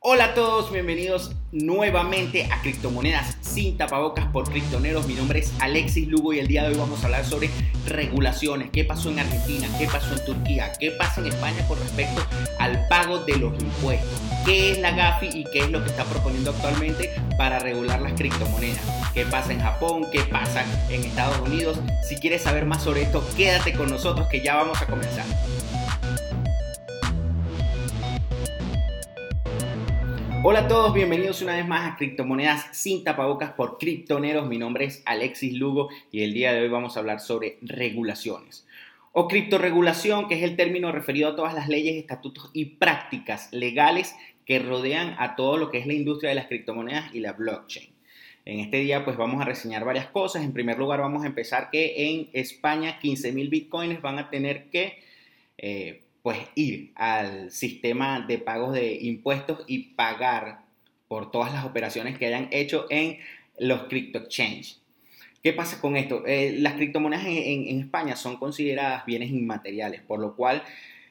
Hola a todos, bienvenidos nuevamente a Criptomonedas sin tapabocas por Criptoneros. Mi nombre es Alexis Lugo y el día de hoy vamos a hablar sobre regulaciones, qué pasó en Argentina, qué pasó en Turquía, qué pasa en España con respecto al pago de los impuestos, qué es la GAFI y qué es lo que está proponiendo actualmente para regular las criptomonedas, qué pasa en Japón, qué pasa en Estados Unidos. Si quieres saber más sobre esto, quédate con nosotros que ya vamos a comenzar. Hola a todos, bienvenidos una vez más a Criptomonedas sin tapabocas por Criptoneros. Mi nombre es Alexis Lugo y el día de hoy vamos a hablar sobre regulaciones. O criptoregulación, que es el término referido a todas las leyes, estatutos y prácticas legales que rodean a todo lo que es la industria de las criptomonedas y la blockchain. En este día pues vamos a reseñar varias cosas. En primer lugar vamos a empezar que en España 15.000 bitcoins van a tener que... Eh, pues ir al sistema de pagos de impuestos y pagar por todas las operaciones que hayan hecho en los crypto exchange. ¿Qué pasa con esto? Eh, las criptomonedas en, España son consideradas bienes inmateriales, por lo cual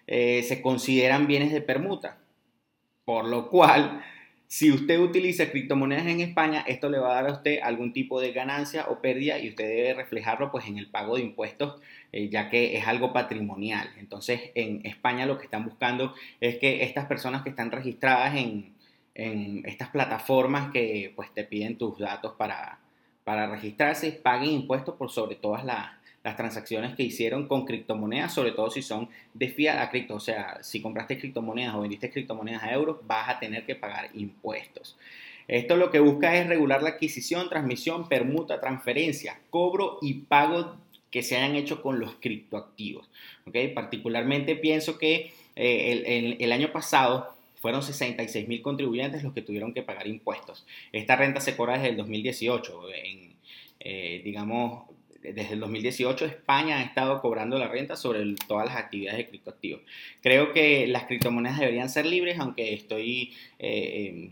eh, se consideran bienes de permuta. Por lo cual si usted utiliza criptomonedas en España, esto le va a dar a usted algún tipo de ganancia o pérdida y usted debe reflejarlo pues en el pago de impuestos, eh, ya que es algo patrimonial. Entonces, en España lo que están buscando es que estas personas que están registradas en, estas plataformas que pues te piden tus datos para, para registrarse, paguen impuestos por sobre todas las las transacciones que hicieron con criptomonedas, sobre todo si son de fiat a cripto. O sea, si compraste criptomonedas o vendiste criptomonedas a euros, vas a tener que pagar impuestos. Esto lo que busca es regular la adquisición, transmisión, permuta, transferencia, cobro y pago que se hayan hecho con los criptoactivos. ¿okay? Particularmente pienso que eh, el, año pasado fueron 66 mil contribuyentes los que tuvieron que pagar impuestos. Esta renta se cobra desde el 2018. En, eh, digamos, desde el 2018 España ha estado cobrando la renta sobre todas las actividades de criptoactivos. Creo que las criptomonedas deberían ser libres, aunque estoy eh, em,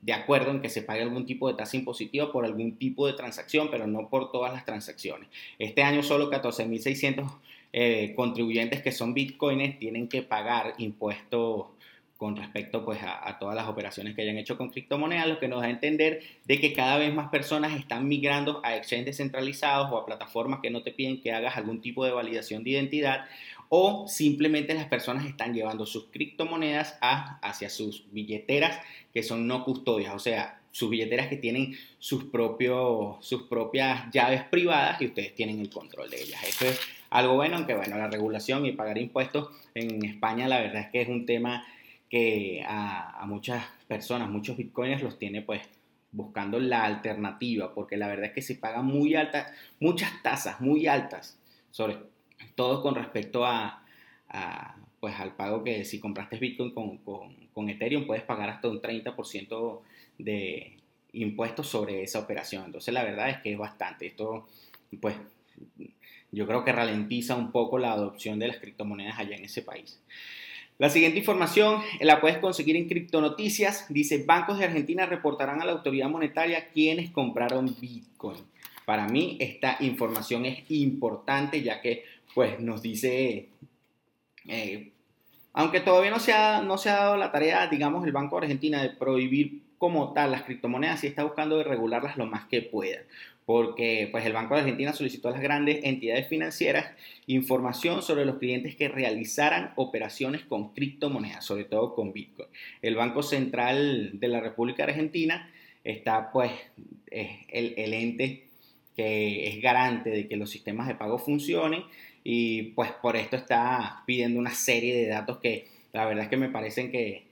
de acuerdo en que se pague algún tipo de tasa impositiva por algún tipo de transacción, pero no por todas las transacciones. Este año solo 14.600 eh, contribuyentes que son bitcoins tienen que pagar impuestos con respecto pues, a, todas las operaciones que hayan hecho con criptomonedas, lo que nos da a entender de que cada vez más personas están migrando a exchanges descentralizados o a plataformas que no te piden que hagas algún tipo de validación de identidad o simplemente las personas están llevando sus criptomonedas a, hacia sus billeteras que son no custodias, o sea, sus billeteras que tienen sus, propios, sus propias llaves privadas y ustedes tienen el control de ellas. Eso es algo bueno, aunque bueno, la regulación y pagar impuestos en España la verdad es que es un tema que a, muchas personas, muchos bitcoins los tiene pues buscando la alternativa, porque la verdad es que se pagan muy altas, muchas tasas muy altas, sobre todo con respecto a, pues al pago que si compraste Bitcoin con, con, Ethereum puedes pagar hasta un 30% de impuestos sobre esa operación. Entonces la verdad es que es bastante. Esto pues yo creo que ralentiza un poco la adopción de las criptomonedas allá en ese país. La siguiente información la puedes conseguir en Criptonoticias. Dice, bancos de Argentina reportarán a la autoridad monetaria quienes compraron Bitcoin. Para mí esta información es importante ya que pues nos dice, eh, aunque todavía no se, ha, no se ha dado la tarea, digamos, el Banco de Argentina de prohibir como tal las criptomonedas, sí está buscando de regularlas lo más que pueda porque pues, el Banco de Argentina solicitó a las grandes entidades financieras información sobre los clientes que realizaran operaciones con criptomonedas, sobre todo con Bitcoin. El Banco Central de la República Argentina está pues es el, el ente que es garante de que los sistemas de pago funcionen y pues por esto está pidiendo una serie de datos que la verdad es que me parecen que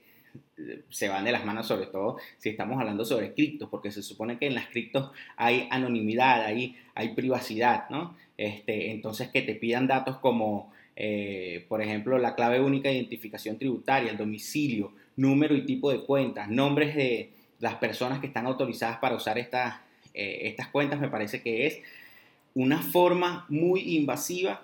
se van de las manos, sobre todo si estamos hablando sobre criptos, porque se supone que en las criptos hay anonimidad, hay, privacidad, ¿no? Este, entonces que te pidan datos como, eh, por ejemplo, la clave única de identificación tributaria, el domicilio, número y tipo de cuentas, nombres de las personas que están autorizadas para usar estas, eh, estas cuentas, me parece que es una forma muy invasiva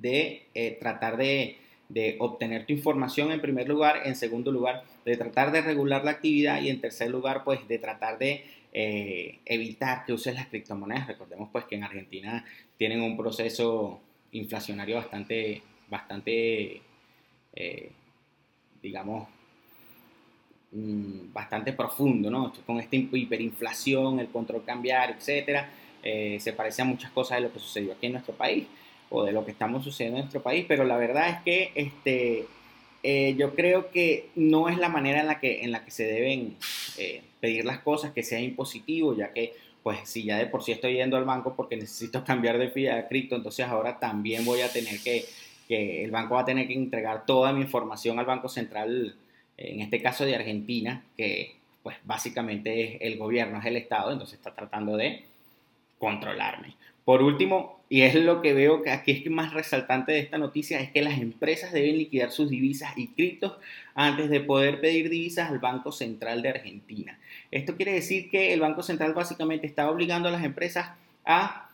de eh, tratar de de obtener tu información en primer lugar, en segundo lugar, de tratar de regular la actividad y en tercer lugar, pues de tratar de eh, evitar que uses las criptomonedas. Recordemos pues que en Argentina tienen un proceso inflacionario bastante, bastante, eh, digamos, mm, bastante profundo, ¿no? Con esta hiperinflación, el control cambiar, etcétera, eh, se parece a muchas cosas de lo que sucedió aquí en nuestro país o de lo que estamos sucediendo en nuestro país, pero la verdad es que este, eh, yo creo que no es la manera en la que, en la que se deben eh, pedir las cosas, que sea impositivo, ya que pues si ya de por sí estoy yendo al banco porque necesito cambiar de fiat a cripto, entonces ahora también voy a tener que, que, el banco va a tener que entregar toda mi información al Banco Central, en este caso de Argentina, que pues básicamente es el gobierno, es el Estado, entonces está tratando de controlarme. Por último, y es lo que veo que aquí es más resaltante de esta noticia, es que las empresas deben liquidar sus divisas y criptos antes de poder pedir divisas al Banco Central de Argentina. Esto quiere decir que el Banco Central básicamente está obligando a las empresas a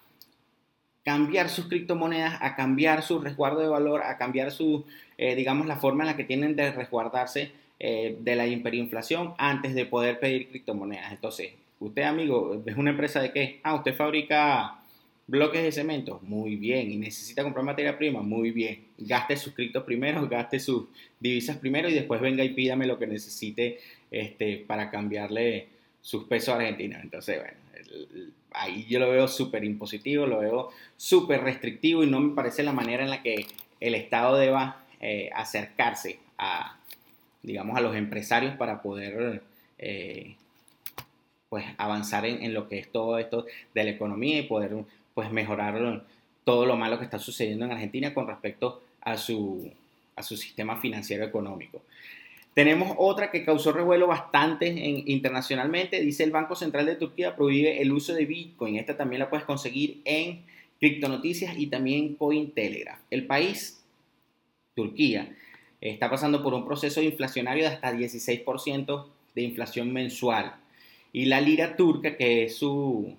cambiar sus criptomonedas, a cambiar su resguardo de valor, a cambiar su, eh, digamos, la forma en la que tienen de resguardarse eh, de la hiperinflación antes de poder pedir criptomonedas. Entonces, usted, amigo, es una empresa de qué? Ah, usted fabrica bloques de cemento, muy bien. Y necesita comprar materia prima, muy bien. Gaste sus criptos primero, gaste sus divisas primero y después venga y pídame lo que necesite este, para cambiarle sus pesos a Argentina. Entonces, bueno, ahí yo lo veo súper impositivo, lo veo súper restrictivo y no me parece la manera en la que el Estado deba eh, acercarse a, digamos, a los empresarios para poder... Eh, pues avanzar en, en, lo que es todo esto de la economía y poder pues mejorar todo lo malo que está sucediendo en Argentina con respecto a su, a su sistema financiero económico. Tenemos otra que causó revuelo bastante internacionalmente. Dice el Banco Central de Turquía prohíbe el uso de Bitcoin. Esta también la puedes conseguir en Criptonoticias y también Cointelegraph. El país, Turquía, está pasando por un proceso inflacionario de hasta 16% de inflación mensual. Y la lira turca, que es su,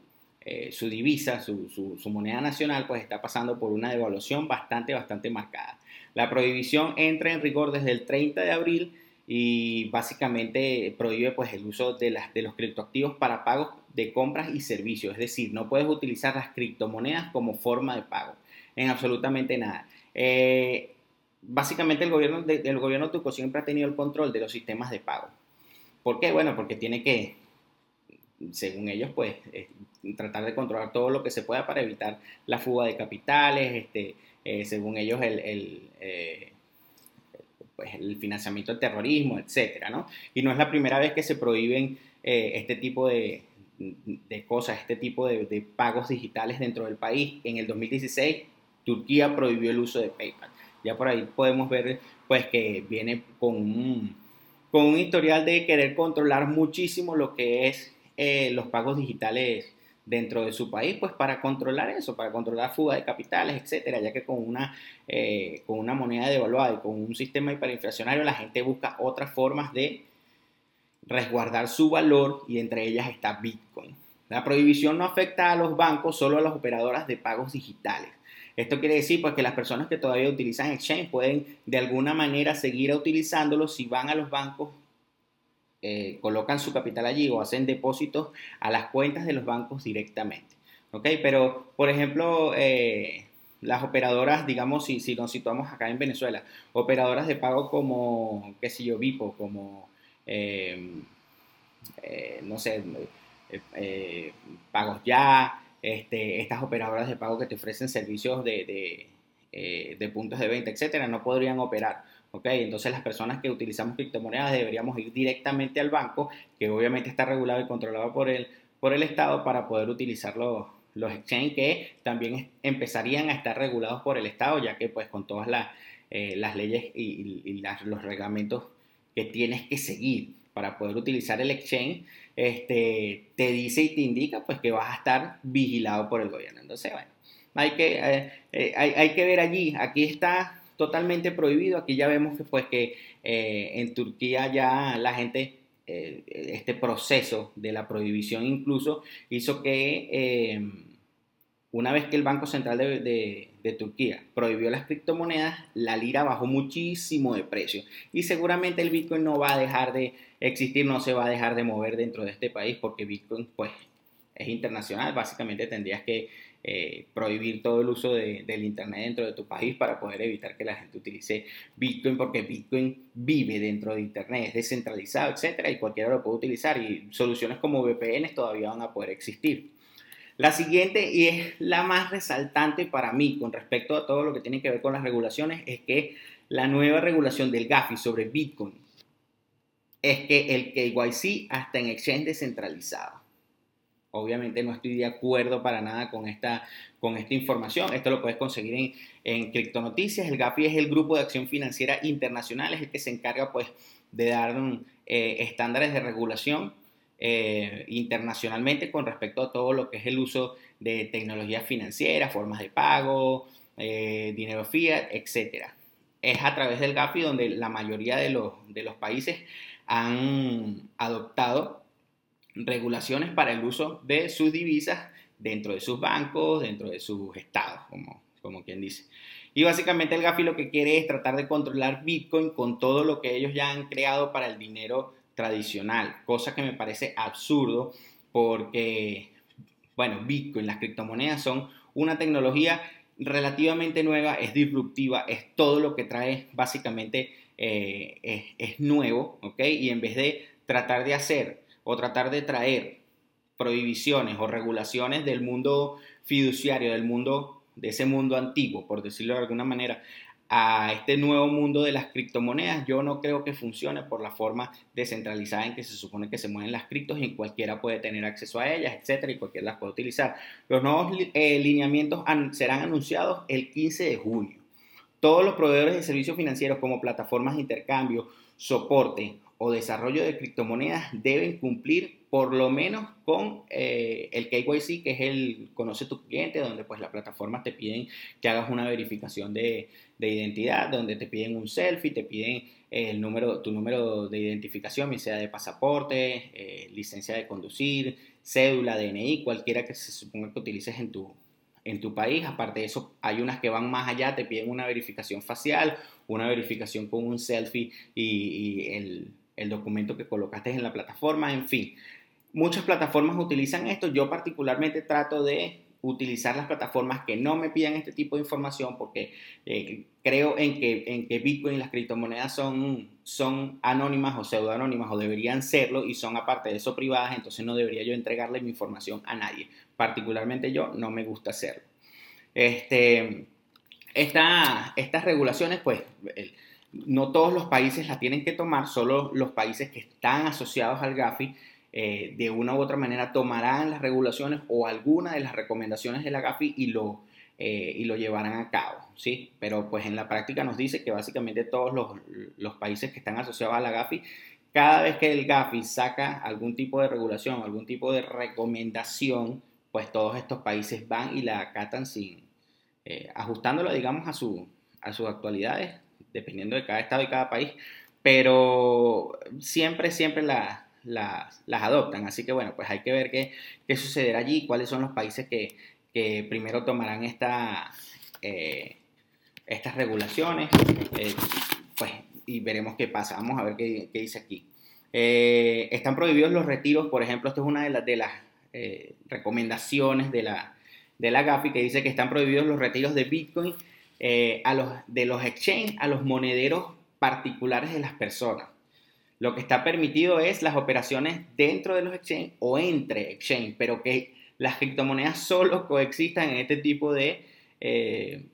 eh, su divisa, su, moneda nacional, pues está pasando por una devaluación bastante, bastante marcada. La prohibición entra en rigor desde el 30 de abril y básicamente prohíbe pues el uso de, de los criptoactivos para pagos de compras y servicios, es decir, no puedes utilizar las criptomonedas como forma de pago, en absolutamente nada. Eh, básicamente el gobierno, el gobierno turco siempre ha tenido el control de los sistemas de pago. ¿Por qué? Bueno, porque tiene que según ellos, pues tratar de controlar todo lo que se pueda para evitar la fuga de capitales, este, eh, según ellos, el, el, eh, pues, el, financiamiento del terrorismo, etcétera, ¿no? Y no es la primera vez que se prohíben eh, este tipo de, de, cosas, este tipo de, de, pagos digitales dentro del país. En el 2016, Turquía prohibió el uso de PayPal. Ya por ahí podemos ver, pues, que viene con un, con un historial de querer controlar muchísimo lo que es eh, los pagos digitales dentro de su país, pues para controlar eso, para controlar fuga de capitales, etcétera, ya que con una, eh, con una moneda devaluada y con un sistema hiperinflacionario la gente busca otras formas de resguardar su valor y entre ellas está Bitcoin. La prohibición no afecta a los bancos, solo a las operadoras de pagos digitales. Esto quiere decir pues, que las personas que todavía utilizan Exchange pueden de alguna manera seguir utilizándolo si van a los bancos eh, colocan su capital allí o hacen depósitos a las cuentas de los bancos directamente. ¿Ok? Pero, por ejemplo, eh, las operadoras, digamos, si, nos situamos acá en Venezuela, operadoras de pago como, qué sé yo, Vipo, como, eh, no sé, pagos ya, este, estas operadoras de pago que te ofrecen servicios de puntos de venta, etcétera, no podrían operar entonces las personas que utilizamos criptomonedas deberíamos ir directamente al banco, que obviamente está regulado y controlado por el, por el Estado, para poder utilizar los, los exchanges que también empezarían a estar regulados por el Estado, ya que pues con todas las, eh, las leyes y, los reglamentos que tienes que seguir para poder utilizar el exchange, este, te dice y te indica pues que vas a estar vigilado por el gobierno. Entonces, bueno, hay que, eh, eh, hay, hay que ver allí, aquí está totalmente prohibido. Aquí ya vemos que, pues, que eh, en Turquía ya la gente, eh, este proceso de la prohibición incluso hizo que eh, una vez que el Banco Central de, Turquía prohibió las criptomonedas, la lira bajó muchísimo de precio y seguramente el Bitcoin no va a dejar de existir, no se va a dejar de mover dentro de este país porque Bitcoin pues es internacional, básicamente tendrías que eh, prohibir todo el uso del Internet dentro de tu país para poder evitar que la gente utilice Bitcoin, porque Bitcoin vive dentro de Internet, es descentralizado, etcétera, y cualquiera lo puede utilizar. Y soluciones como VPN todavía van a poder existir. La siguiente, y es la más resaltante para mí con respecto a todo lo que tiene que ver con las regulaciones, es que la nueva regulación del GAFI sobre Bitcoin es que el KYC hasta en exchange descentralizado. Obviamente no estoy de acuerdo para nada con esta, con esta información. Esto lo puedes conseguir en, en Criptonoticias. El GAFI es el Grupo de Acción Financiera Internacional, es el que se encarga pues, de dar eh, estándares de regulación eh, internacionalmente con respecto a todo lo que es el uso de tecnologías financieras, formas de pago, eh, dinero fiat, etc. Es a través del GAFI donde la mayoría de los, de los países han adoptado regulaciones para el uso de sus divisas dentro de sus bancos, dentro de sus estados, como, como quien dice. Y básicamente el GAFI lo que quiere es tratar de controlar Bitcoin con todo lo que ellos ya han creado para el dinero tradicional, cosa que me parece absurdo porque, bueno, Bitcoin, las criptomonedas son una tecnología relativamente nueva, es disruptiva, es todo lo que trae básicamente eh, es, es, nuevo, ¿ok? Y en vez de tratar de hacer o tratar de traer prohibiciones o regulaciones del mundo fiduciario, del mundo, de ese mundo antiguo, por decirlo de alguna manera, a este nuevo mundo de las criptomonedas, yo no creo que funcione por la forma descentralizada en que se supone que se mueven las criptos y cualquiera puede tener acceso a ellas, etcétera, y cualquiera las puede utilizar. Los nuevos eh, lineamientos serán anunciados el 15 de junio. Todos los proveedores de servicios financieros como plataformas de intercambio, soporte o desarrollo de criptomonedas deben cumplir por lo menos con eh, el KYC, que es el conoce tu cliente, donde pues las plataformas te piden que hagas una verificación de, identidad, donde te piden un selfie, te piden el número, tu número de identificación, sea de pasaporte, eh, licencia de conducir, cédula, DNI, cualquiera que se suponga que utilices en tu, en tu país. Aparte de eso, hay unas que van más allá, te piden una verificación facial, una verificación con un selfie y, el, el documento que colocaste en la plataforma, en fin. Muchas plataformas utilizan esto, yo particularmente trato de utilizar las plataformas que no me pidan este tipo de información porque eh, creo en que, en que Bitcoin y las criptomonedas son, son anónimas o pseudoanónimas o deberían serlo y son aparte de eso privadas, entonces no debería yo entregarle mi información a nadie. Particularmente yo no me gusta hacerlo. Este, estas regulaciones, pues no todos los países las tienen que tomar, solo los países que están asociados al GAFI eh, de una u otra manera tomarán las regulaciones o alguna de las recomendaciones de la GAFI y lo, eh, y lo llevarán a cabo, ¿sí? Pero pues en la práctica nos dice que básicamente todos los, los, países que están asociados a la GAFI, cada vez que el GAFI saca algún tipo de regulación, algún tipo de recomendación, pues todos estos países van y la acatan sin, eh, digamos, a, su, a sus actualidades, dependiendo de cada estado y cada país, pero siempre, siempre la, las, adoptan. Así que bueno, pues hay que ver qué, qué sucederá allí, cuáles son los países que, primero tomarán esta, eh, estas regulaciones, eh, pues, y veremos qué pasa. Vamos a ver qué, dice aquí. Eh, están prohibidos los retiros, por ejemplo, esto es una de, las de las recomendaciones de la, de la GAFI que dice que están prohibidos los retiros de Bitcoin a los, de los exchanges a los monederos particulares de las personas. Lo que está permitido es las operaciones dentro de los exchanges o entre exchanges, pero que las criptomonedas solo coexistan en este tipo de eh,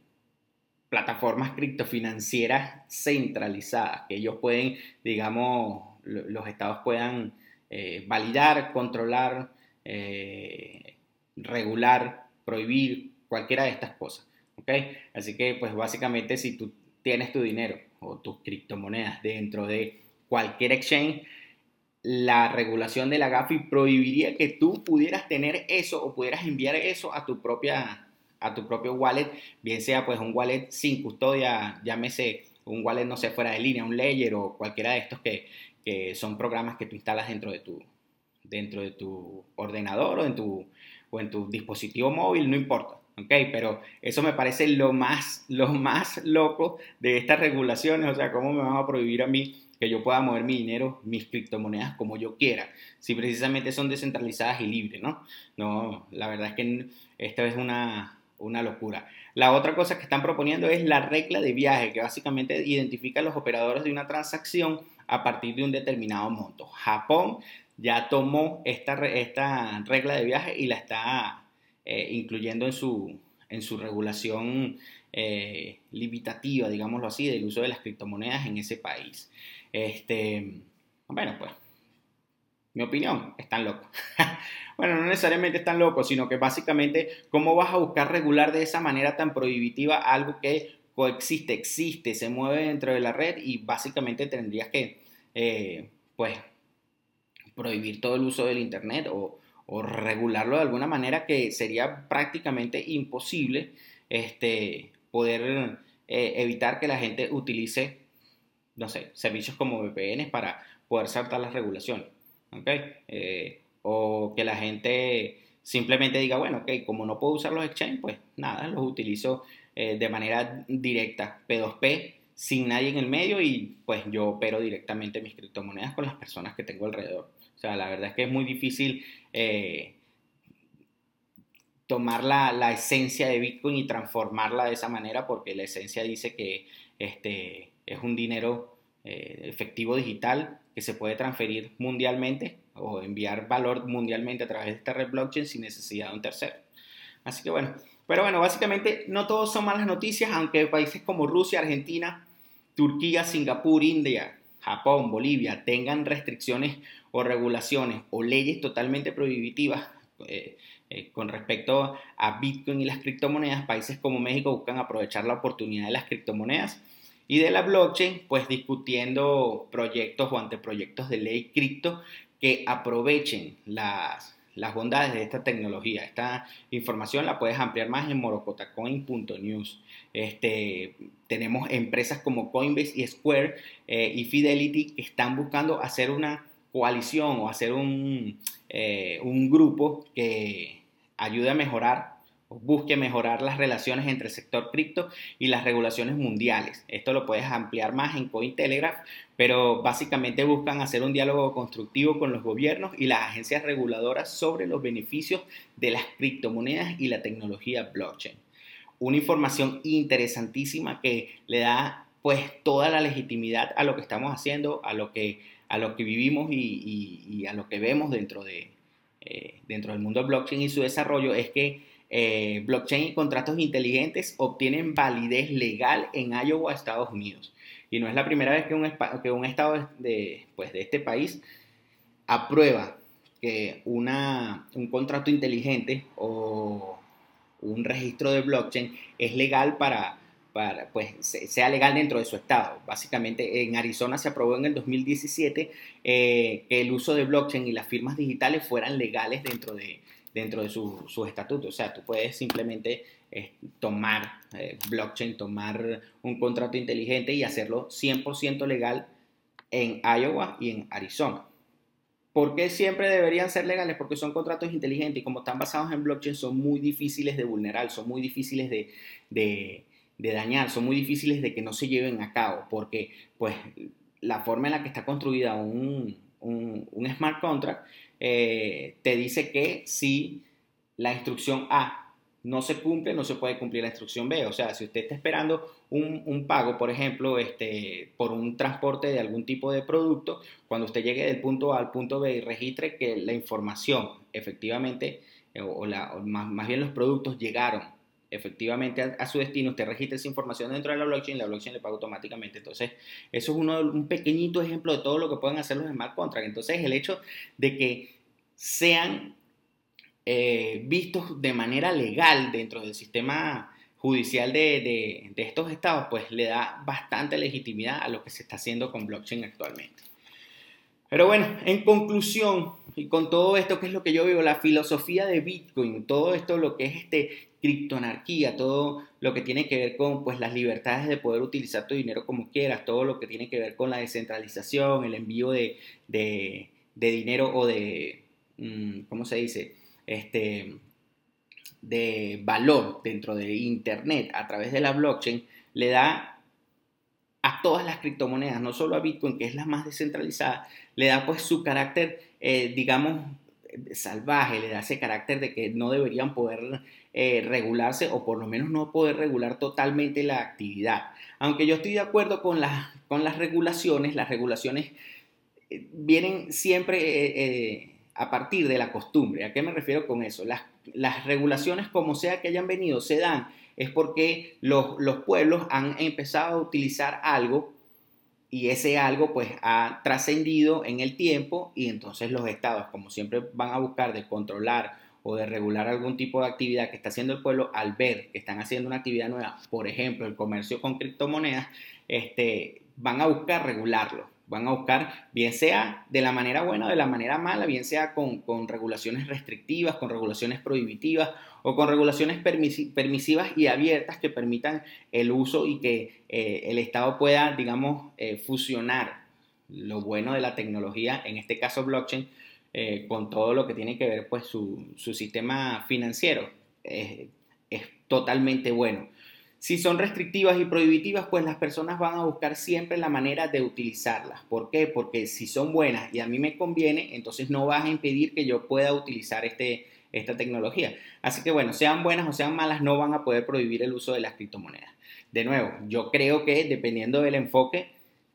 plataformas criptofinancieras centralizadas, que ellos pueden, digamos, los estados puedan eh, validar, controlar, eh, regular, prohibir, cualquiera de estas cosas. ¿okay? Así que, pues básicamente, si tú tienes tu dinero o tus criptomonedas dentro de cualquier exchange, la regulación de la GAFI prohibiría que tú pudieras tener eso o pudieras enviar eso a tu propia a tu propio wallet, bien sea pues un wallet sin custodia, llámese un wallet no sé fuera de línea, un Ledger o cualquiera de estos que, son programas que tú instalas dentro de tu dentro de tu ordenador o en tu o en tu dispositivo móvil, no importa. ¿ok? Pero eso me parece lo más, lo más loco de estas regulaciones, o sea, ¿cómo me van a prohibir a mí que yo pueda mover mi dinero, mis criptomonedas como yo quiera, si precisamente son descentralizadas y libres, ¿no? No, la verdad es que esta es una, una locura. La otra cosa que están proponiendo es la regla de viaje, que básicamente identifica a los operadores de una transacción a partir de un determinado monto. Japón ya tomó esta, esta regla de viaje y la está eh, incluyendo en su, en su regulación eh, limitativa, digámoslo así, del uso de las criptomonedas en ese país. Este, bueno, pues, mi opinión, están locos. bueno, no necesariamente están locos, sino que básicamente, ¿cómo vas a buscar regular de esa manera tan prohibitiva algo que coexiste, existe, se mueve dentro de la red y básicamente tendrías que, eh, pues, prohibir todo el uso del Internet o, regularlo de alguna manera que sería prácticamente imposible este, poder eh, evitar que la gente utilice, no sé, servicios como VPN para poder saltar las regulaciones. Eh, o que la gente simplemente diga, bueno, ok, como no puedo usar los exchanges, pues nada, los utilizo eh, de manera directa, P2P, sin nadie en el medio y pues yo opero directamente mis criptomonedas con las personas que tengo alrededor. O sea, la verdad es que es muy difícil eh, tomar la, esencia de Bitcoin y transformarla de esa manera porque la esencia dice que este, es un dinero eh, efectivo digital que se puede transferir mundialmente o enviar valor mundialmente a través de esta red blockchain sin necesidad de un tercero. Así que bueno, pero bueno, básicamente no todos son malas noticias, aunque países como Rusia, Argentina, Turquía, Singapur, India, Japón, Bolivia tengan restricciones o regulaciones o leyes totalmente prohibitivas eh, eh, con respecto a Bitcoin y las criptomonedas, países como México buscan aprovechar la oportunidad de las criptomonedas y de la blockchain, pues discutiendo proyectos o anteproyectos de ley cripto que aprovechen las, las bondades de esta tecnología. Esta información la puedes ampliar más en morocotacoin.news. Este, tenemos empresas como Coinbase y Square eh, y Fidelity que están buscando hacer una coalición o hacer un, eh, un grupo que ayude a mejorar busque mejorar las relaciones entre el sector cripto y las regulaciones mundiales. Esto lo puedes ampliar más en Cointelegraph, pero básicamente buscan hacer un diálogo constructivo con los gobiernos y las agencias reguladoras sobre los beneficios de las criptomonedas y la tecnología blockchain. Una información interesantísima que le da pues toda la legitimidad a lo que estamos haciendo, a lo que, a lo que vivimos y, a lo que vemos dentro, de, eh, dentro del mundo blockchain y su desarrollo es que eh, blockchain y contratos inteligentes obtienen validez legal en Iowa, Estados Unidos. Y no es la primera vez que un, que un estado de, pues, de este país aprueba que una, un contrato inteligente o un registro de blockchain es legal para, para, pues, sea legal dentro de su estado. Básicamente en Arizona se aprobó en el 2017 eh, que el uso de blockchain y las firmas digitales fueran legales dentro de, dentro de sus su estatutos. O sea, tú puedes simplemente eh, tomar eh, blockchain, tomar un contrato inteligente y hacerlo 100% legal en Iowa y en Arizona. ¿Por qué siempre deberían ser legales? Porque son contratos inteligentes y como están basados en blockchain son muy difíciles de vulnerar, son muy difíciles de, de, dañar, son muy difíciles de que no se lleven a cabo, porque pues la forma en la que está construida un, un, un smart contract eh, te dice que si la instrucción A no se cumple, no se puede cumplir la instrucción B. O sea, si usted está esperando un, pago, por ejemplo, este, por un transporte de algún tipo de producto, cuando usted llegue del punto A al punto B y registre que la información efectivamente, o, más, bien los productos llegaron efectivamente a, su destino, usted registra esa información dentro de la blockchain la blockchain le paga automáticamente. Entonces, eso es uno, un pequeñito ejemplo de todo lo que pueden hacer los smart contracts. Entonces, el hecho de que sean eh, vistos de manera legal dentro del sistema judicial de, de, estos estados, pues le da bastante legitimidad a lo que se está haciendo con blockchain actualmente. Pero bueno, en conclusión, y con todo esto, que es lo que yo veo, la filosofía de Bitcoin, todo esto, lo que es este criptoanarquía, todo lo que tiene que ver con pues, las libertades de poder utilizar tu dinero como quieras, todo lo que tiene que ver con la descentralización, el envío de, de, dinero o de, mm, ¿cómo se dice? Este, de valor dentro de Internet a través de la blockchain, le da a todas las criptomonedas, no solo a Bitcoin, que es la más descentralizada, le da pues su carácter, eh, digamos, salvaje, le da ese carácter de que no deberían poder eh, regularse o por lo menos no poder regular totalmente la actividad. Aunque yo estoy de acuerdo con, con las regulaciones, las regulaciones eh, vienen siempre a partir de la costumbre. ¿A qué me refiero con eso? Las, las regulaciones, como sea que hayan venido, se dan es porque los, los pueblos han empezado a utilizar algo y ese algo pues ha trascendido en el tiempo y entonces los estados como siempre van a buscar de controlar o de regular algún tipo de actividad que está haciendo el pueblo al ver que están haciendo una actividad nueva, por ejemplo el comercio con criptomonedas, este, van a buscar regularlo van a buscar, bien sea de la manera buena o de la manera mala, bien sea con, regulaciones restrictivas, con regulaciones prohibitivas o con regulaciones permisivas y abiertas que permitan el uso y que eh, el Estado pueda, digamos, eh, fusionar lo bueno de la tecnología, en este caso blockchain, eh, con todo lo que tiene que ver pues su, sistema financiero. es totalmente bueno. Si son restrictivas y prohibitivas, pues las personas van a buscar siempre la manera de utilizarlas. ¿Por qué? Porque si son buenas y a mí me conviene, entonces no vas a impedir que yo pueda utilizar este, esta tecnología. Así que bueno, sean buenas o sean malas, no van a poder prohibir el uso de las criptomonedas. De nuevo, yo creo que dependiendo del enfoque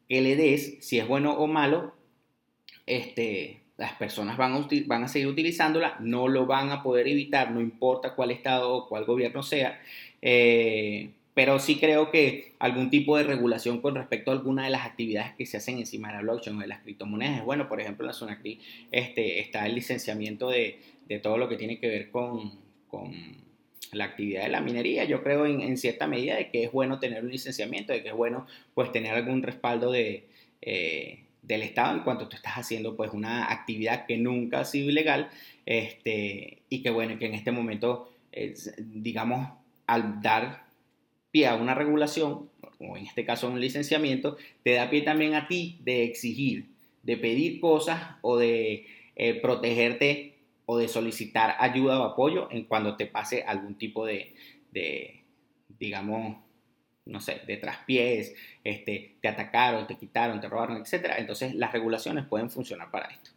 que le des, si es bueno o malo, este, las personas van a, van a seguir utilizándola, no lo van a poder evitar, no importa cuál estado o cuál gobierno sea. Eh, pero sí creo que algún tipo de regulación con respecto a alguna de las actividades que se hacen encima de la blockchain o de las criptomonedas es bueno. Por ejemplo, en la zona este, está el licenciamiento de, de, todo lo que tiene que ver con, con, la actividad de la minería. Yo creo en, en, cierta medida de que es bueno tener un licenciamiento, de que es bueno pues tener algún respaldo de, eh, del Estado en cuanto tú estás haciendo pues una actividad que nunca ha sido ilegal este, y que bueno, que en este momento, digamos, al dar pie a una regulación, o en este caso un licenciamiento, te da pie también a ti de exigir, de pedir cosas o de eh, protegerte o de solicitar ayuda o apoyo en cuando te pase algún tipo de, digamos, no sé, de traspiés, este, te atacaron, te quitaron, te robaron, etc. Entonces las regulaciones pueden funcionar para esto.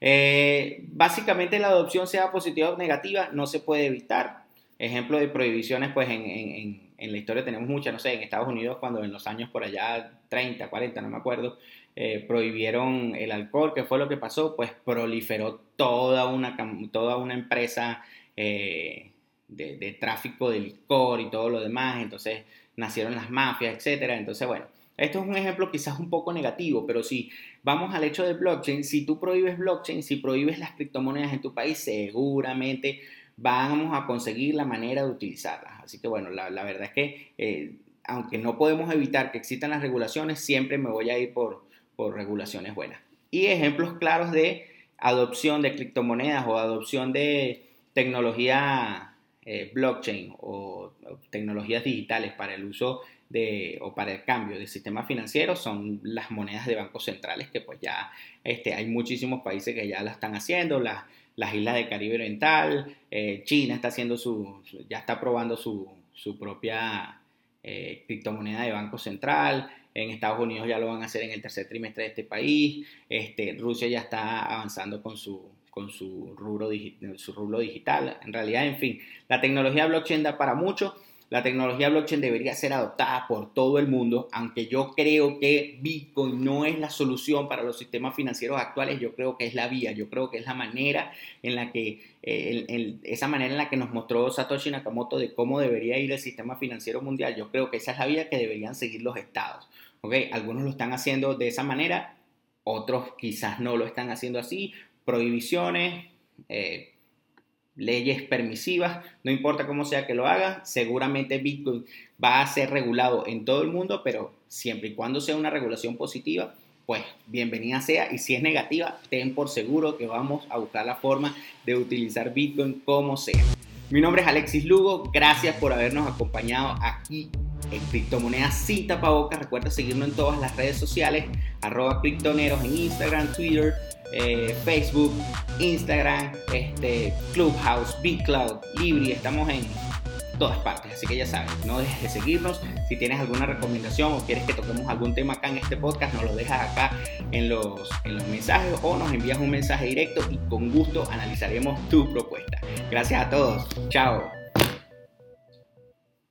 Eh, básicamente la adopción sea positiva o negativa no se puede evitar. Ejemplo de prohibiciones, pues en la historia tenemos muchas, no sé, en Estados Unidos cuando en los años por allá 30, 40, no me acuerdo, eh, prohibieron el alcohol, ¿qué fue lo que pasó? Pues proliferó toda una, toda una empresa eh, de, tráfico de licor y todo lo demás, entonces nacieron las mafias, etcétera, entonces bueno. Esto es un ejemplo quizás un poco negativo, pero si vamos al hecho de blockchain, si tú prohíbes blockchain, si prohíbes las criptomonedas en tu país, seguramente vamos a conseguir la manera de utilizarlas. Así que bueno, la, verdad es que eh, aunque no podemos evitar que existan las regulaciones, siempre me voy a ir por, por regulaciones buenas. Y ejemplos claros de adopción de criptomonedas o adopción de tecnología eh, blockchain o, tecnologías digitales para el uso de, o para el cambio de sistemas financieros son las monedas de bancos centrales que pues ya este, hay muchísimos países que ya la están haciendo, las las islas del Caribe Oriental, eh, China está haciendo su, ya está probando su, propia eh, criptomoneda de Banco Central, en Estados Unidos ya lo van a hacer en el tercer trimestre de este país, este, Rusia ya está avanzando con su, con su rubro, su rubro digital, en realidad, en fin, la tecnología blockchain da para mucho, la tecnología blockchain debería ser adoptada por todo el mundo, aunque yo creo que Bitcoin no es la solución para los sistemas financieros actuales, yo creo que es la vía, yo creo que es la manera en la que, eh, esa manera en la que nos mostró Satoshi Nakamoto de cómo debería ir el sistema financiero mundial, yo creo que esa es la vía que deberían seguir los estados. Algunos lo están haciendo de esa manera, otros quizás no lo están haciendo así, prohibiciones. Eh, leyes permisivas, no importa cómo sea que lo haga, seguramente Bitcoin va a ser regulado en todo el mundo, pero siempre y cuando sea una regulación positiva, pues bienvenida sea y si es negativa, ten por seguro que vamos a buscar la forma de utilizar Bitcoin como sea. Mi nombre es Alexis Lugo, gracias por habernos acompañado aquí en Criptomonedas sin tapabocas. Recuerda seguirnos en todas las redes sociales, arroba criptoneros en Instagram, Twitter, eh, Facebook, Instagram, este, Clubhouse, BitCloud, Libri, estamos en, todas partes. Así que ya sabes, no dejes de seguirnos. Si tienes alguna recomendación o quieres que toquemos algún tema acá en este podcast, nos lo dejas acá en los, en los mensajes o nos envías un mensaje directo y con gusto analizaremos tu propuesta. Gracias a todos. Chao.